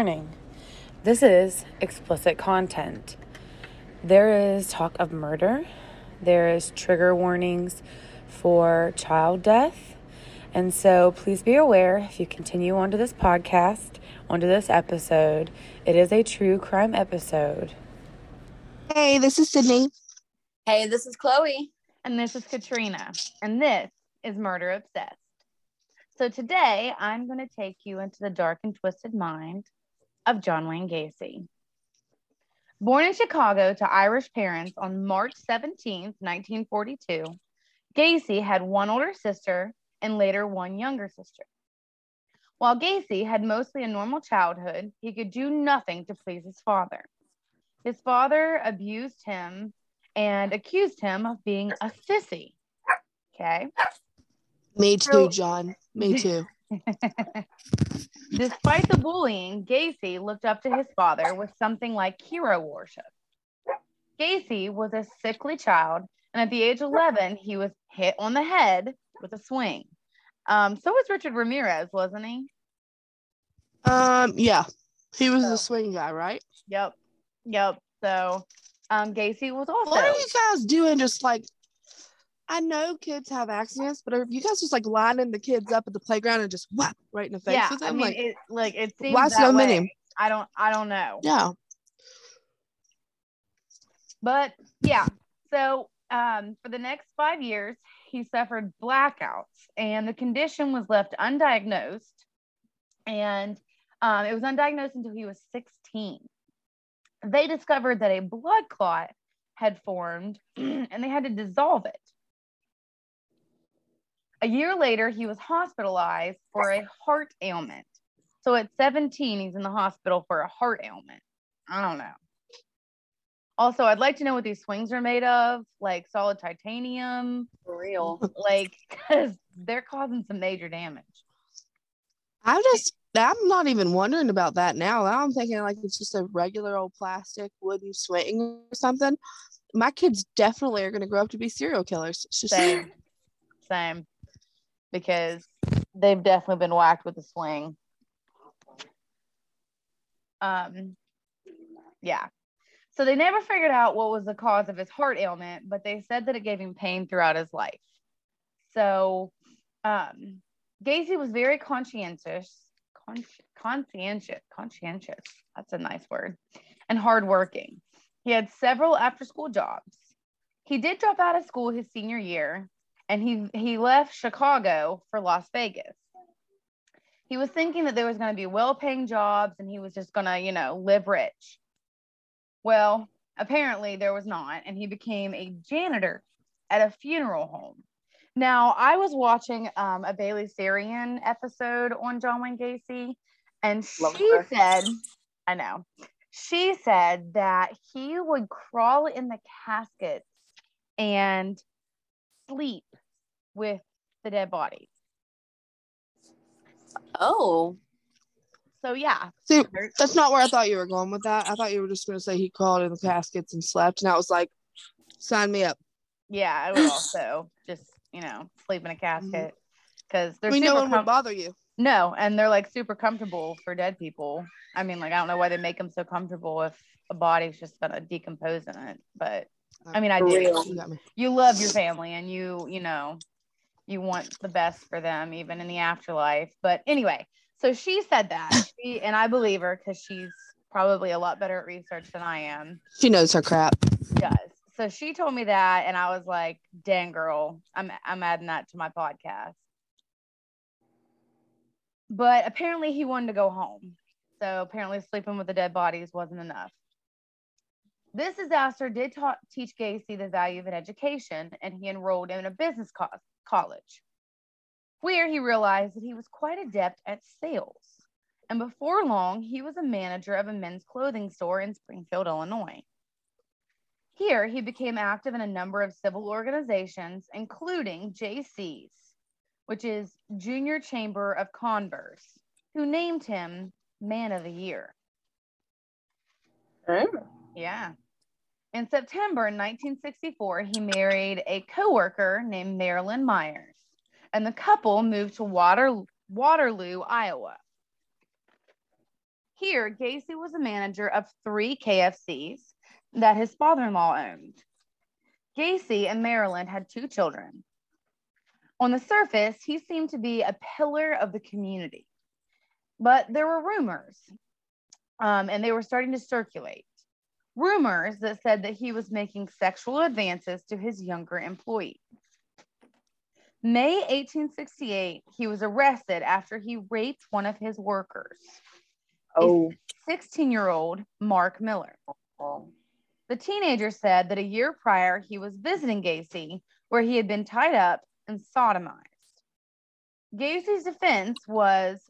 Warning this is explicit content. There is talk of murder, there is trigger warnings for child death. And so please be aware if you continue onto this podcast, onto this episode, it is a true crime episode. Hey, this is Sydney. Hey, this is Chloe. And this is Katrina. And this is Murder Obsessed. So today I'm going to take you into the dark and twisted mind of John Wayne Gacy. Born in Chicago to Irish parents on March 17, 1942, Gacy had one older sister and later one younger sister. While Gacy had mostly a normal childhood, he could do nothing to please his father. His father abused him and accused him of being a sissy. Okay. Me too, John. Me too. Despite the bullying, Gacy looked up to his father with something like hero worship. Gacy was a sickly child, and at the age of 11, he was hit on the head with a swing. Um, so was Richard Ramirez, wasn't he? Um, yeah, he was so, the swing guy, right? Yep, yep. So, um, Gacy was also. What are you guys doing? Just like I know kids have accidents, but are you guys just like lining the kids up at the playground and just whap right in the face yeah, them? I mean, like, it, like it seems why that way. I don't, I don't know. Yeah. But yeah, so um, for the next five years, he suffered blackouts, and the condition was left undiagnosed, and um, it was undiagnosed until he was 16. They discovered that a blood clot had formed, and they had to dissolve it. A year later, he was hospitalized for a heart ailment. So at 17, he's in the hospital for a heart ailment. I don't know. Also, I'd like to know what these swings are made of, like solid titanium. For real. Like, because they're causing some major damage. I'm just, I'm not even wondering about that now. Now I'm thinking like it's just a regular old plastic wooden swing or something. My kids definitely are going to grow up to be serial killers. It's just same, same because they've definitely been whacked with a swing. Um, yeah. So they never figured out what was the cause of his heart ailment, but they said that it gave him pain throughout his life. So um, Gacy was very conscientious, con- conscientious, conscientious. That's a nice word, and hardworking. He had several after school jobs. He did drop out of school his senior year, and he he left Chicago for Las Vegas. He was thinking that there was going to be well-paying jobs and he was just going to, you know, live rich. Well, apparently there was not, and he became a janitor at a funeral home. Now, I was watching um, a Bailey Sarian episode on John Wayne Gacy, and Love she her. said, I know, she said that he would crawl in the caskets and sleep with the dead bodies. Oh. So yeah. See, that's not where I thought you were going with that. I thought you were just gonna say he crawled in the caskets and slept, and I was like, sign me up. Yeah, I would also just, you know, sleep in a casket mm. because they're we no one com- would bother you. No, and they're like super comfortable for dead people. I mean, like I don't know why they make them so comfortable if a body's just gonna decompose in it, but uh, I mean, I do. You, you love your family, and you, you know, you want the best for them, even in the afterlife. But anyway, so she said that, she, and I believe her because she's probably a lot better at research than I am. She knows her crap. She does. So she told me that, and I was like, "Dang, girl, I'm I'm adding that to my podcast." But apparently, he wanted to go home. So apparently, sleeping with the dead bodies wasn't enough. This disaster did ta- teach Gacy the value of an education, and he enrolled in a business co- college, where he realized that he was quite adept at sales. And before long, he was a manager of a men's clothing store in Springfield, Illinois. Here, he became active in a number of civil organizations, including Jaycees, which is Junior Chamber of Commerce, who named him Man of the Year. Oh. Yeah. In September 1964, he married a coworker named Marilyn Myers, and the couple moved to Water, Waterloo, Iowa. Here, Gacy was a manager of three KFCs that his father in law owned. Gacy and Marilyn had two children. On the surface, he seemed to be a pillar of the community, but there were rumors, um, and they were starting to circulate. Rumors that said that he was making sexual advances to his younger employee. May 1868, he was arrested after he raped one of his workers, Oh. 16 year old Mark Miller. The teenager said that a year prior he was visiting Gacy, where he had been tied up and sodomized. Gacy's defense was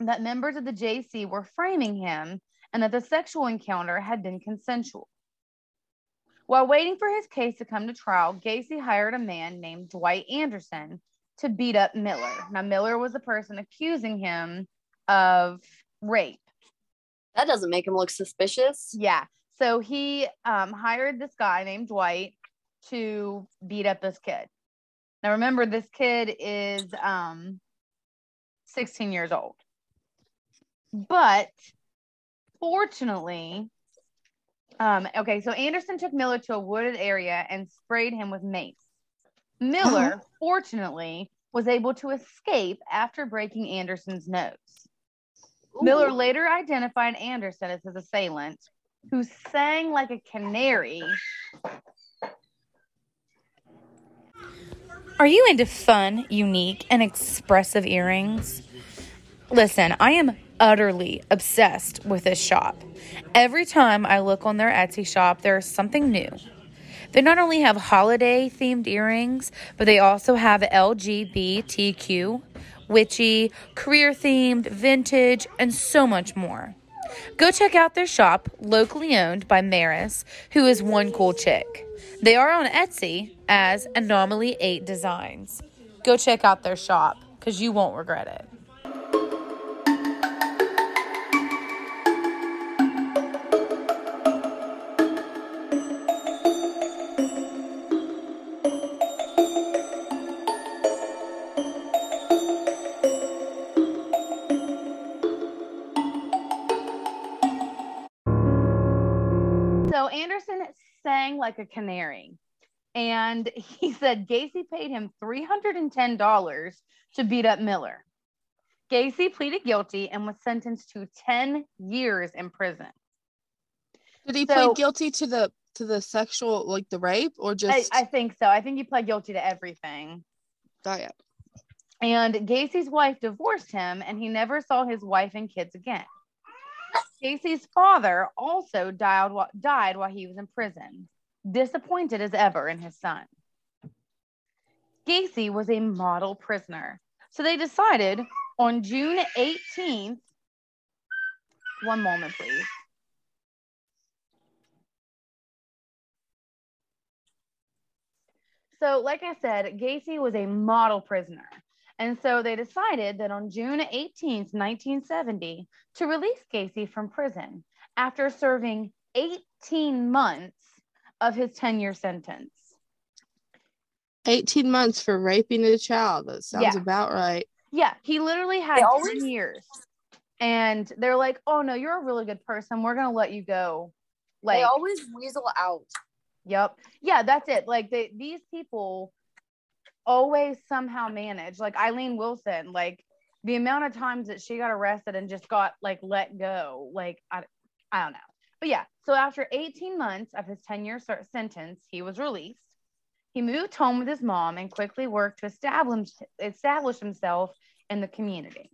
that members of the JC were framing him and that the sexual encounter had been consensual. While waiting for his case to come to trial, Gacy hired a man named Dwight Anderson to beat up Miller. Now, Miller was the person accusing him of rape. That doesn't make him look suspicious. Yeah. So he um, hired this guy named Dwight to beat up this kid. Now remember, this kid is um, 16 years old. But fortunately, um, okay, so Anderson took Miller to a wooded area and sprayed him with mace. Miller, fortunately, was able to escape after breaking Anderson's nose. Miller later identified Anderson as his assailant, who sang like a canary. Are you into fun, unique, and expressive earrings? Listen, I am utterly obsessed with this shop. Every time I look on their Etsy shop, there is something new. They not only have holiday themed earrings, but they also have LGBTQ, witchy, career themed, vintage, and so much more. Go check out their shop, locally owned by Maris, who is one cool chick. They are on Etsy as Anomaly 8 Designs. Go check out their shop because you won't regret it. Like a canary. And he said Gacy paid him $310 to beat up Miller. Gacy pleaded guilty and was sentenced to 10 years in prison. Did he So- plead guilty to the to the sexual like the rape or just I think so. I think he pled guilty to everything. Oh, yeah. And Gacy's wife divorced him, and he never saw his wife and kids again. Gacy's father also died, wh- died while he was in prison, disappointed as ever in his son. Gacy was a model prisoner. So they decided on June 18th. One moment, please. So, like I said, Gacy was a model prisoner. And so they decided that on June 18th, 1970, to release Gacy from prison after serving 18 months of his 10 year sentence. 18 months for raping a child. That sounds Yeah. about right. Yeah, he literally had They 10 years. And they're like, oh no, you're a really good person. We're going to let you go. Like, they always weasel out. Yep. Yeah, that's it. Like they these people always somehow manage. Like Eileen Wilson, like the amount of times that she got arrested and just got like let go, like I, I don't know. But yeah, so after 18 months of his 10 year sentence, he was released. He moved home with his mom and quickly worked to establish establish himself in the community.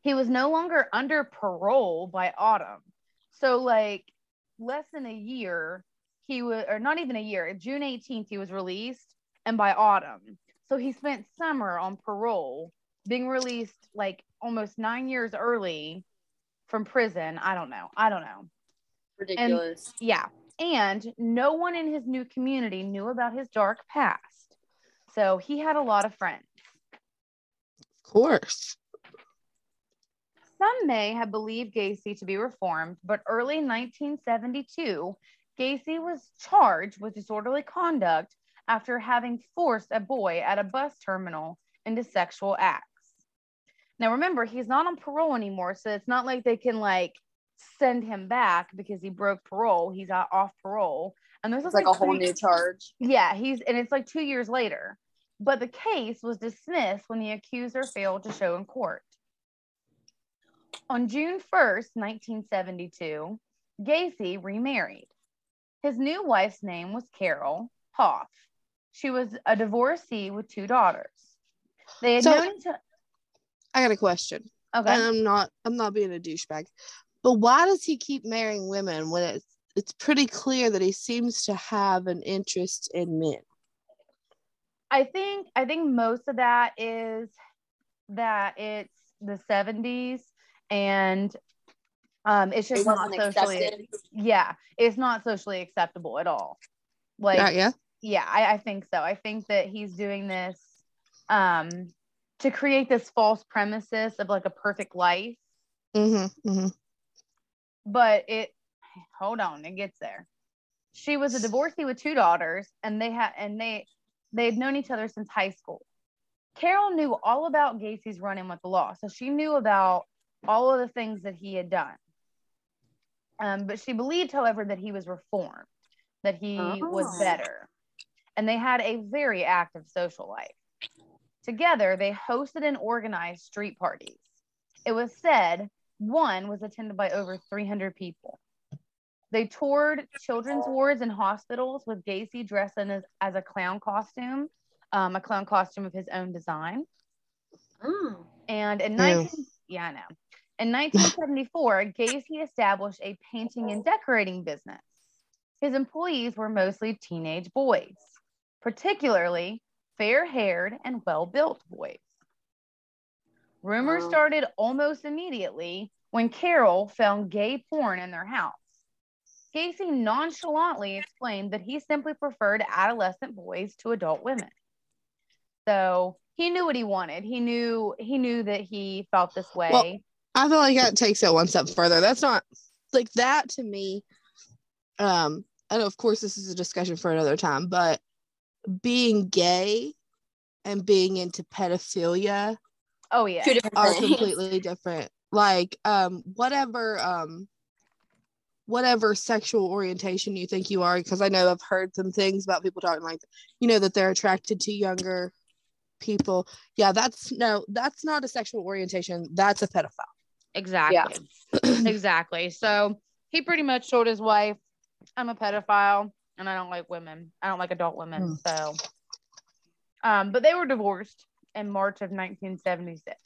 He was no longer under parole by autumn. So like less than a year he was or not even a year june 18th he was released and by autumn so he spent summer on parole being released like almost nine years early from prison i don't know i don't know Ridiculous. yeah and no one in his new community knew about his dark past so he had a lot of friends Of course. Some may have believed Gacy to be reformed, but early 1972, Gacy was charged with disorderly conduct after having forced a boy at a bus terminal into sexual acts. Now remember, he's not on parole anymore, so it's not like they can like send him back because he broke parole. He's off parole, and there's It's like a whole new charge. Yeah, he's and it's like two years later. But the case was dismissed when the accuser failed to show in court. On June 1st, 1972, Gacy remarried. His new wife's name was Carol Hoff. She was a divorcee with two daughters. They had So- known other. I got a question. Okay. And I'm not I'm not being a douchebag. But why does he keep marrying women when it's it's pretty clear that he seems to have an interest in men? I think I think most of that is that it's the 70s and um it's just not wasn't socially accepted. yeah it's not socially acceptable at all like yeah, yeah. yeah I, I think so i think that he's doing this um to create this false premises of like a perfect life Mm-hmm, mm-hmm. But it hold on it gets there. She was a divorcee with two daughters and they had and they they'd known each other since high school. Carol knew all about gacy's run-in with the law so she knew about all of the things that he had done. Um, but she believed however that he was reformed that he was Oh. better. And they had a very active social life. Together they hosted and organized street parties. It was said one was attended by over 300 people. They toured children's wards and hospitals with Gacy dressed in as, as a clown costume, um, a clown costume of his own design. Mm. And in Ew. 19, yeah, I know. In 1974, Gacy established a painting and decorating business. His employees were mostly teenage boys, particularly fair-haired and well-built boys. Rumors Wow. started almost immediately when Carol found gay porn in their house. Gacy nonchalantly explained that he simply preferred adolescent boys to adult women. So he knew what he wanted. He knew he knew that he felt this way. Well, I feel like that takes it one step further. That's not like that to me. Um, and of course, this is a discussion for another time, but being gay and being into pedophilia oh yeah. Two different are things. completely different. Like, um, whatever, um, whatever sexual orientation you think you are, because I know I've heard some things about people talking like, you know, that they're attracted to younger people. Yeah, that's no, that's not a sexual orientation. That's a pedophile. Exactly. exactly. So he pretty much told his wife, I'm a pedophile and I don't like women. I don't like adult women. So um, but they were divorced in March of 1976.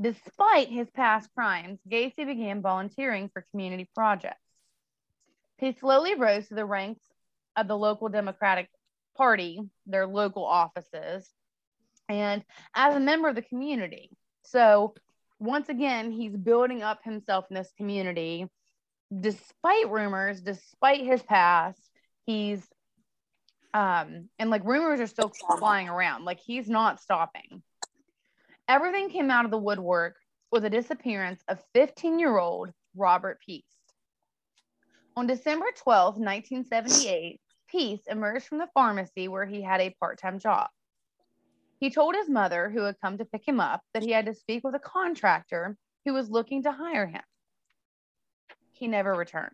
Despite his past crimes, Gacy began volunteering for community projects. He slowly rose to the ranks of the local Democratic Party, their local offices, and as a member of the community. So once again, he's building up himself in this community. Despite rumors, despite his past, he's um and like rumors are still flying around. Like he's not stopping. Everything came out of the woodwork with the disappearance of 15-year-old Robert Peace. On December 12, 1978, Peace emerged from the pharmacy where he had a part-time job. He told his mother, who had come to pick him up, that he had to speak with a contractor who was looking to hire him. He never returned.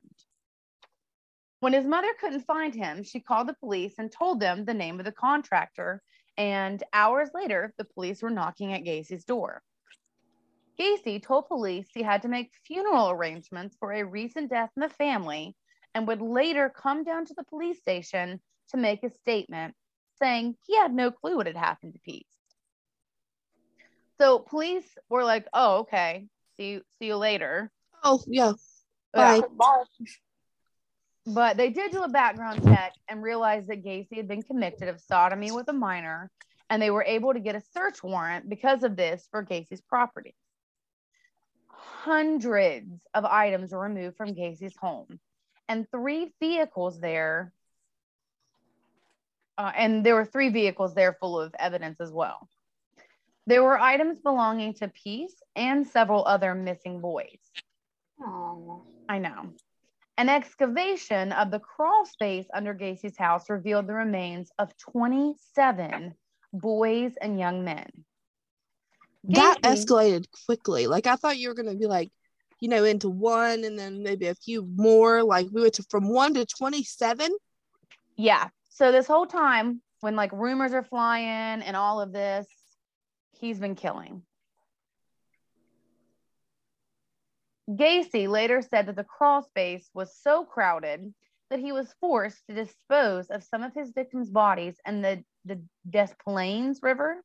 When his mother couldn't find him, she called the police and told them the name of the contractor. And hours later, the police were knocking at Gacy's door. Gacy told police he had to make funeral arrangements for a recent death in the family and would later come down to the police station to make a statement saying he had no clue what had happened to Pete. So police were like, "Oh, okay. See you see you later." Oh, yeah. Yeah. Bye. But they did do a background check and realized that Gacy had been convicted of sodomy with a minor, and they were able to get a search warrant because of this for Gacy's property. Hundreds of items were removed from Gacy's home, and three vehicles there. Uh, and there were three vehicles there full of evidence as well. There were items belonging to Peace and several other missing boys. Oh. I know. An excavation of the crawl space under Gacy's house revealed the remains of 27 boys and young men. That escalated quickly. Like I thought you were gonna be like, you know, into one and then maybe a few more. Like we went to from one to twenty-seven. Yeah. So this whole time, when like rumors are flying and all of this, he's been killing. Gacy later said that the crawl space was so crowded that he was forced to dispose of some of his victims' bodies in the, the Des Plaines River.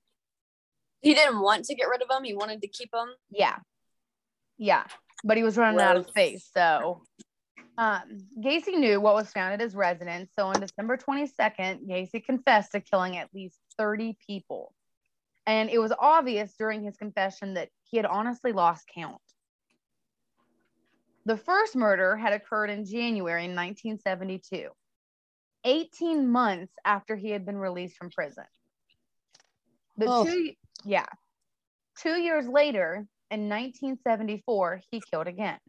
He didn't want to get rid of them. He wanted to keep them. Yeah. Yeah. But he was running out of space. So um, Gacy knew what was found at his residence. So on December 22nd, Gacy confessed to killing at least 30 people. And it was obvious during his confession that he had honestly lost count. The first murder had occurred in January 1972, 18 months after he had been released from prison. The Oh. two, yeah, two years later, in 1974, he killed again.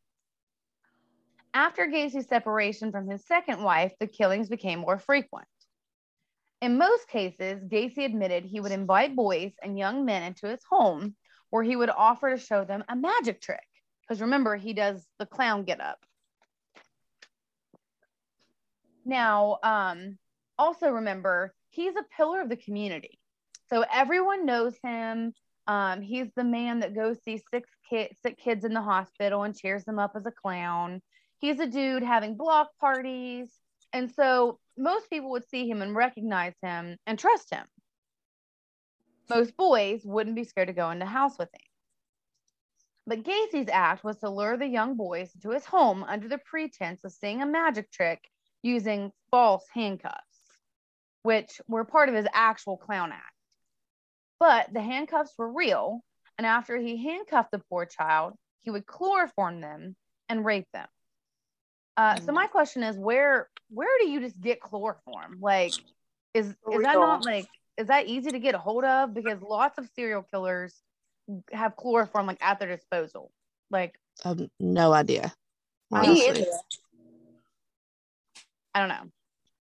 After Gacy's separation from his second wife, the killings became more frequent. In most cases, Gacy admitted he would invite boys and young men into his home where he would offer to show them a magic trick. Because remember, he does the clown get up. Now, um, also remember, he's a pillar of the community. So everyone knows him. Um, he's the man that goes see kid, sick kids in the hospital and cheers them up as a clown. He's a dude having block parties. And so most people would see him and recognize him and trust him. Most boys wouldn't be scared to go into house with him. But Gacy's act was to lure the young boys to his home under the pretense of seeing a magic trick using false handcuffs, which were part of his actual clown act. But the handcuffs were real, and after he handcuffed the poor child, he would chloroform them and rape them. Uh, So my question is, where where do you just get chloroform? Like, is is that not like is that easy to get a hold of? Because lots of serial killers have chloroform like at their disposal. Like, Um, no idea. Me honestly. either. I don't know.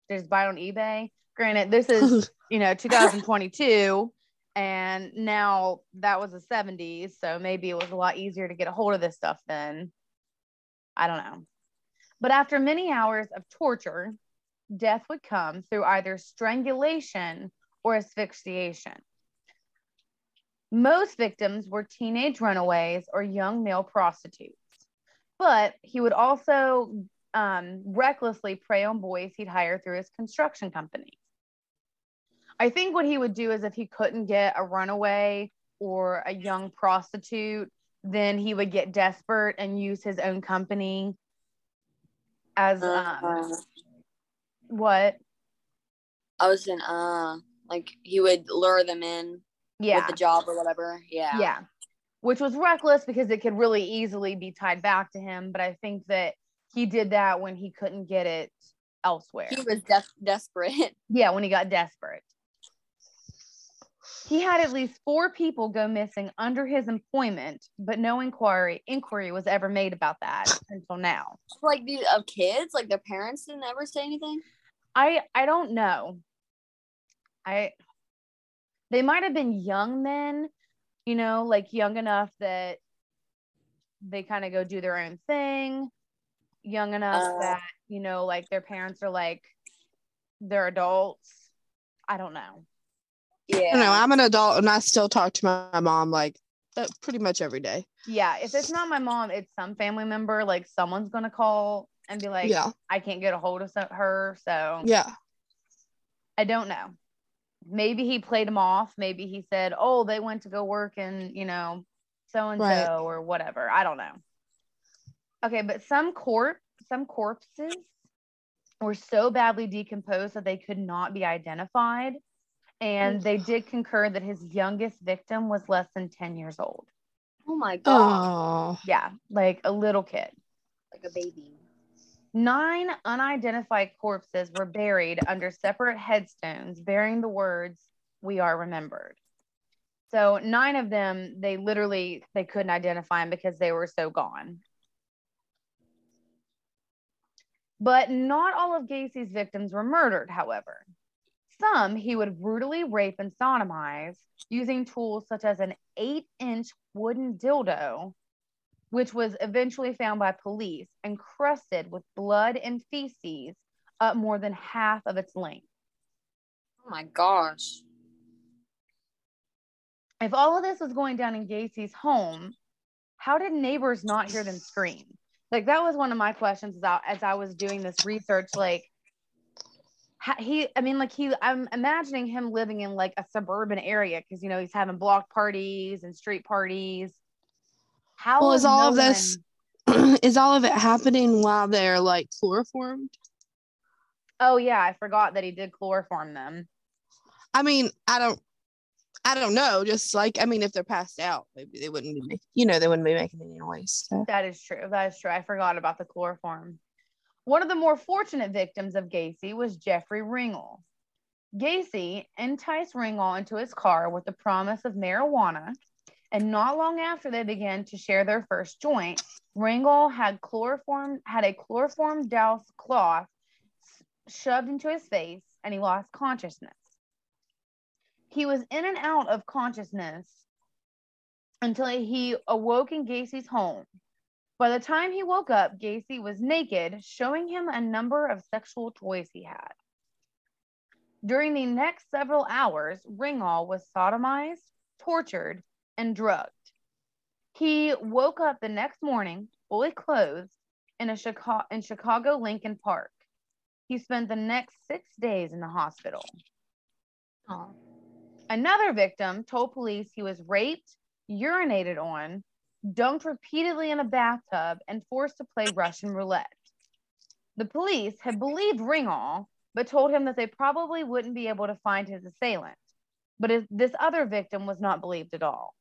Just buy it on eBay. Granted, this is you know 2022 and now that was the 70s so maybe it was a lot easier to get a hold of this stuff then i don't know but after many hours of torture death would come through either strangulation or asphyxiation most victims were teenage runaways or young male prostitutes. But he would also um, recklessly prey on boys he'd hire through his construction company. I think what he would do is if he couldn't get a runaway or a young prostitute, then he would get desperate and use his own company as um, Uh, what? I was in uh like he would lure them in Yeah. with the job or whatever. Yeah. Yeah. Which was reckless because it could really easily be tied back to him. But I think that he did that when he couldn't get it elsewhere. He was des- desperate. Yeah, when he got desperate. He had at least four people go missing under his employment, but no inquiry inquiry was ever made about that until now. like these of kids, like their parents didn't ever say anything. I I don't know. I they might have been young men, you know, like young enough that they kind of go do their own thing, young enough Uh. that, you know, like their parents are like they're adults. I don't know. Yeah. I know. I'm an adult and I still talk to my mom like uh, pretty much every day. Yeah, if it's not my mom, it's some family member. Like someone's gonna call and be like, yeah. I can't get a hold of her, so Yeah. I don't know. Maybe he played him off. Maybe he said, "Oh, they went to go work and you know, so and so or whatever." I don't know. Okay, but some corp, some corpses were so badly decomposed that they could not be identified, and they did concur that his youngest victim was less than ten years old. Oh my god. Oh. Yeah, like a little kid. Like a baby. Nine unidentified corpses were buried under separate headstones bearing the words, We are remembered. So nine of them, they literally they couldn't identify them because they were so gone. But not all of Gacy's victims were murdered, however. Some he would brutally rape and sodomize using tools such as an eight inch wooden dildo, which was eventually found by police encrusted with blood and feces up more than half of its length. Oh my gosh. If all of this was going down in Gacy's home, how did neighbors not hear them scream? Like that was one of my questions as I, as I was doing this research. Like he, I mean, like he, I'm imagining him living in like a suburban area because you know he's having block parties and street parties. How Well, is all no of this one- is all of it happening while they're like chloroformed? Oh yeah, I forgot that he did chloroform them. I mean, I don't I don't know. Just like I mean, if they're passed out, maybe they wouldn't be making you know, they wouldn't be making any noise. So. That is true. That is true. I forgot about the chloroform. One of the more fortunate victims of Gacy was Jeffrey Ringel. Gacy enticed Ringel into his car with the promise of marijuana, and not long after they began to share their first joint, Ringel had chloroform had a chloroform doused cloth shoved into his face, and he lost consciousness. He was in and out of consciousness until he awoke in Gacy's home. By the time he woke up, Gacy was naked, showing him a number of sexual toys he had. During the next several hours, Ringall was sodomized, tortured, and drugged. He woke up the next morning, fully clothed, in a Chicago, in Chicago Lincoln Park. He spent the next six days in the hospital. Oh. Another victim told police he was raped, urinated on, dunked repeatedly in a bathtub, and forced to play Russian roulette. The police had believed Ringall, but told him that they probably wouldn't be able to find his assailant. But his- this other victim was not believed at all.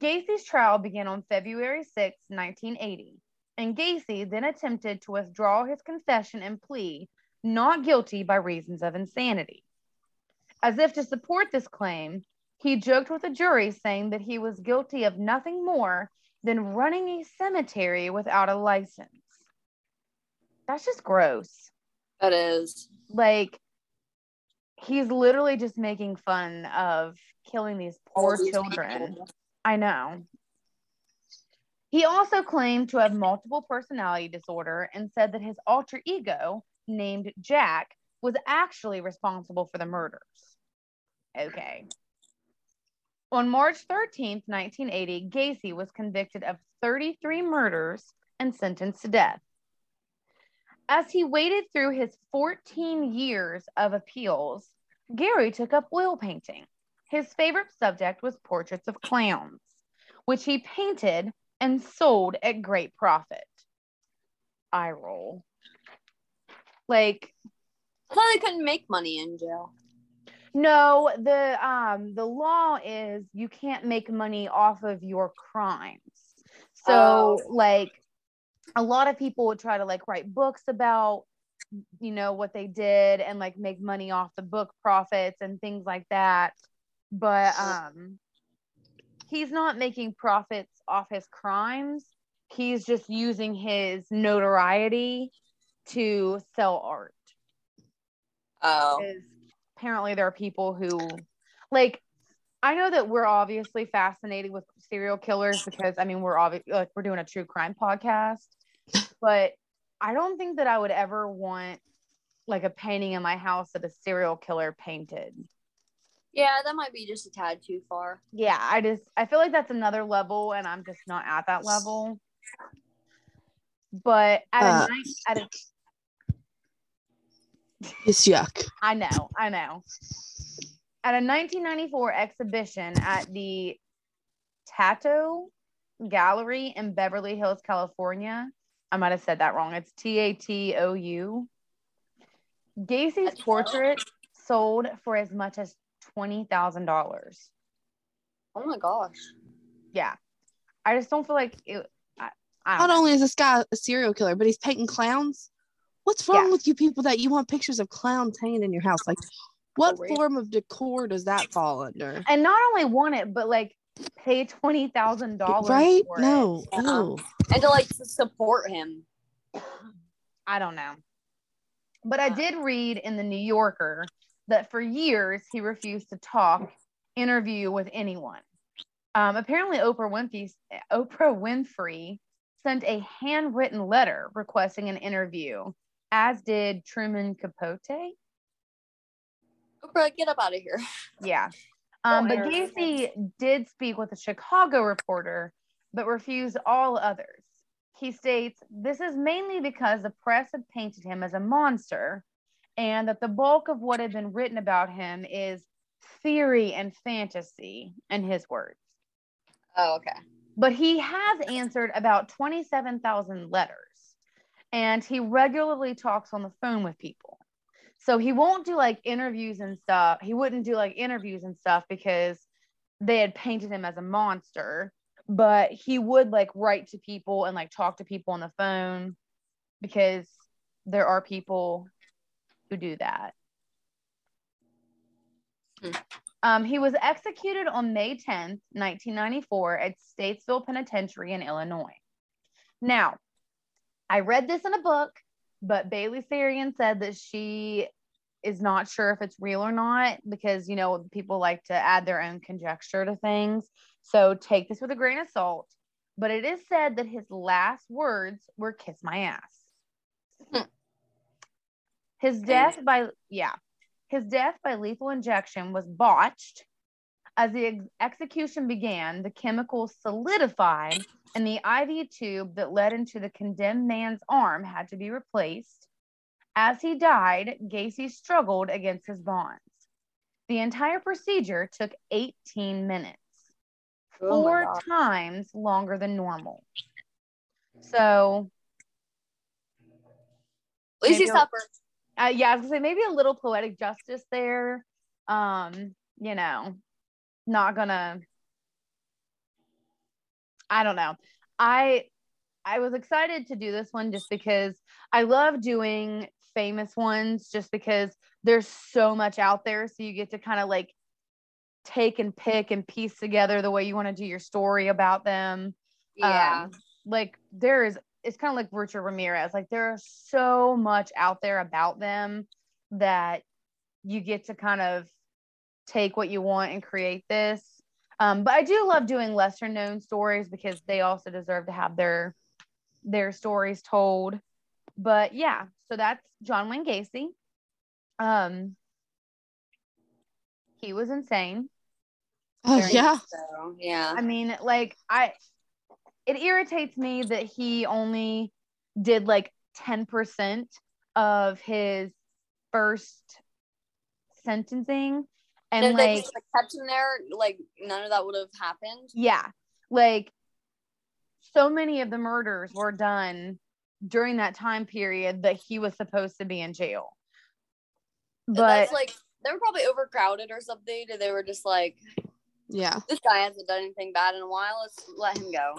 Gacy's trial began on February 6, 1980, and Gacy then attempted to withdraw his confession and plea not guilty by reasons of insanity. As if to support this claim, he joked with the jury saying that he was guilty of nothing more than running a cemetery without a license. That's just gross. That is. Like, he's literally just making fun of killing these poor these children. people. I know. He also claimed to have multiple personality disorder and said that his alter ego, named Jack, was actually responsible for the murders. Okay. On March 13th, 1980, Gacy was convicted of 33 murders and sentenced to death. As he waited through his 14 years of appeals, Gary took up oil painting. His favorite subject was portraits of clowns, which he painted and sold at great profit. I roll. Like, they couldn't make money in jail. no, the um the law is you can't make money off of your crimes. So Oh. like a lot of people would try to like write books about you know what they did and like make money off the book profits and things like that. But um he's not making profits off his crimes. He's just using his notoriety to sell art Oh. apparently there are people who like I know that we're obviously fascinated with serial killers because I mean we're obviously like we're doing a true crime podcast, but I don't think that I would ever want like a painting in my house that a serial killer painted. Yeah, that might be just a tad too far. Yeah, I just I feel like that's another level and I'm just not at that level. But at a Uh. night at a It's yuck. I know, I know. At a 1994 exhibition at the Tatou Gallery in Beverly Hills, California, I might have said that wrong. It's T A T O U. Gacy's portrait sold for as much as $20,000. Oh my gosh. Yeah. I just don't feel like it. I, I don't know. only is this guy a serial killer, but he's painting clowns. What's wrong Yeah. with you people that you want pictures of clowns hanging in your house? Like, what Great. form of decor does that fall under? And not only want it, but like pay $20,000 Right? for No, Yeah. no. And to like support him. I don't know. But I did read in the New Yorker that for years he refused to talk, interview with anyone. Um, apparently, Oprah Winfrey, Oprah Winfrey sent a handwritten letter requesting an interview, as did Truman Capote. Oprah, get up out of here. Yeah. Um, but Gacy did speak with a Chicago reporter, but refused all others. He states this is mainly because the press had painted him as a monster, and that the bulk of what had been written about him is theory and fantasy, in his words. Oh, okay. But he has answered about 27,000 letters, and he regularly talks on the phone with people. So he won't do like interviews and stuff. He wouldn't do like interviews and stuff because they had painted him as a monster, but he would like write to people and like talk to people on the phone because there are people who do that. Hmm. Um, he was executed on May 10th, 1994, at Stateville Penitentiary in Illinois. Now, I read this in a book, but Bailey Sarian said that she is not sure if it's real or not because, you know, people like to add their own conjecture to things. So take this with a grain of salt. But it is said that his last words were kiss my ass. His death by, yeah, his death by lethal injection was botched. As the ex- execution began, the chemicals solidified and the IV tube that led into the condemned man's arm had to be replaced. As he died, Gacy struggled against his bonds. The entire procedure took 18 minutes, Oh four times longer than normal. So, At least he Maybe- suffered. Uh, yeah, I was gonna say maybe a little poetic justice there. Um, you know, not gonna. I don't know. I I was excited to do this one just because I love doing famous ones just because there's so much out there. So you get to kind of like take and pick and piece together the way you want to do your story about them. Yeah. Um, like there is, it's kind of like Richard Ramirez. Like there's so much out there about them that you get to kind of take what you want and create this. Um, but I do love doing lesser known stories because they also deserve to have their their stories told. But yeah, so that's John Wayne Gacy. Um, he was insane. Oh yeah. So, yeah. I mean, like I it irritates me that he only did like 10% of his first sentencing and And if they like just like, kept him there, like none of that would have happened. yeah, like so many of the murders were done during that time period that he was supposed to be in jail. But that's like they were probably overcrowded or something, and they were just like, Yeah. "This guy hasn't done anything bad in a while. Let's let him go."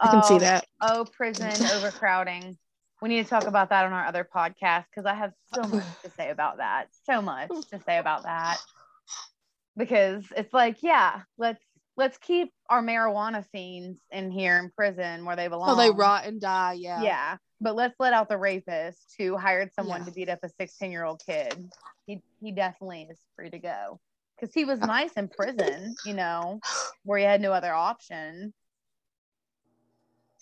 I can see oh, that. Oh, prison overcrowding. We need to talk about that on our other podcast because I have so much to say about that. So much to say about that. Because it's like, yeah, let's let's keep our marijuana fiends in here in prison where they belong. Oh, they rot and die. Yeah. Yeah. But let's let out the rapist who hired someone Yeah. to beat up a 16 year old kid. He he definitely is free to go. Because he was Uh, nice in prison, you know, where he had no other option.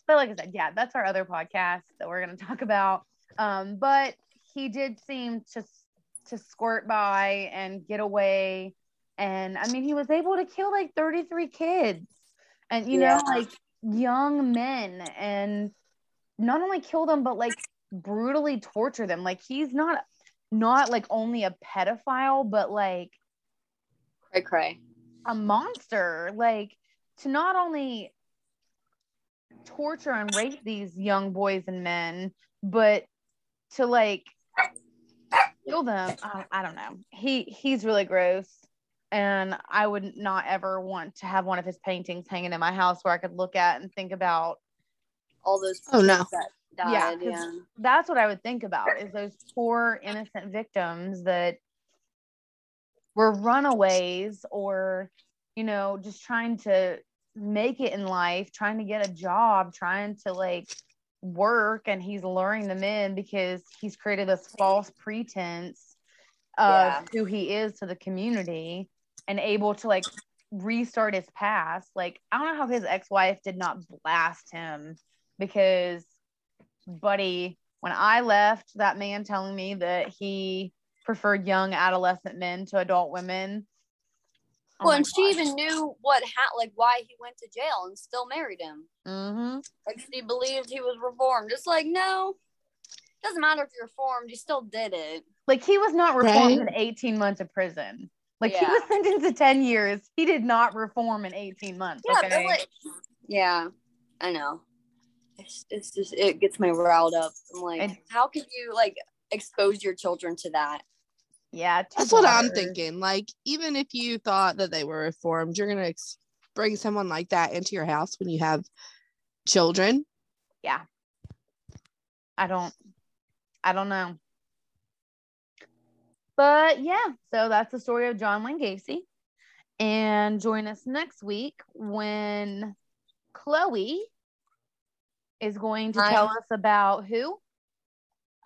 But like I said, yeah, that's our other podcast that we're gonna talk about. Um, but he did seem to to squirt by and get away. And I mean, he was able to kill like 33 kids and you Yeah. know, like young men and not only kill them, but like brutally torture them. Like he's not not like only a pedophile, but like Cray cray. a monster. Like to not only torture and rape these young boys and men, but to like kill them. I, I don't know. He he's really gross. And I would not ever want to have one of his paintings hanging in my house where I could look at and think about All those Oh, no. that Yeah, Yeah. that's what I would think about is those poor innocent victims that were runaways or you know just trying to make it in life trying to get a job trying to like work and he's luring them in because he's created this false pretense of Yeah. who he is to the community and able to like restart his past. Like, I don't know how his ex wife did not blast him because, buddy, when I left, that man telling me that he preferred young adolescent men to adult women. Oh well, and she even knew what ha- like why he went to jail and still married him. Mm-hmm. Like she believed he was reformed. It's like no, doesn't matter if you're reformed, you still did it. Like he was not reformed Right. in 18 months of prison. Like he was sentenced to 10 years. He did not reform in 18 months. Yeah, okay. like, yeah, I know. It's, it's just it gets me riled up. I'm like, And- how could you like expose your children to that? Yeah, That's what I'm thinking. Like, even if you thought that they were reformed, you're gonna ex- bring someone like that into your house when you have children. Yeah, I don't I don't know. But yeah, so that's the story of John Wayne Gacy. And join us next week when Chloe is going to Hi. tell us about who?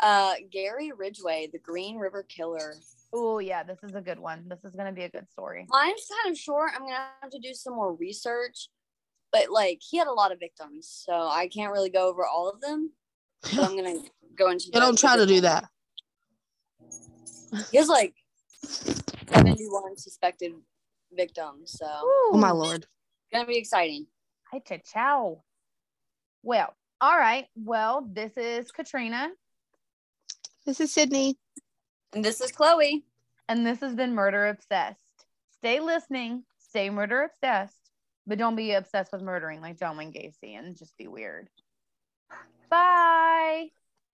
Uh, Gary Ridgway, the Green River Killer. Oh yeah, this is a good one. This is gonna be a good story. Mine's kind of short. I'm gonna have to do some more research, but like he had a lot of victims, so I can't really go over all of them. But I'm gonna go into. You don't try to do that. He has like 71 suspected victims, so Oh my lord. gonna be exciting. Hi, cha chow. Well, all right. Well, this is Katrina, This is Sydney. And this is Chloe. and this has been Murder Obsessed. Stay listening, stay murder obsessed, but don't be obsessed with murdering like John Wayne Gacy and just be weird. Bye.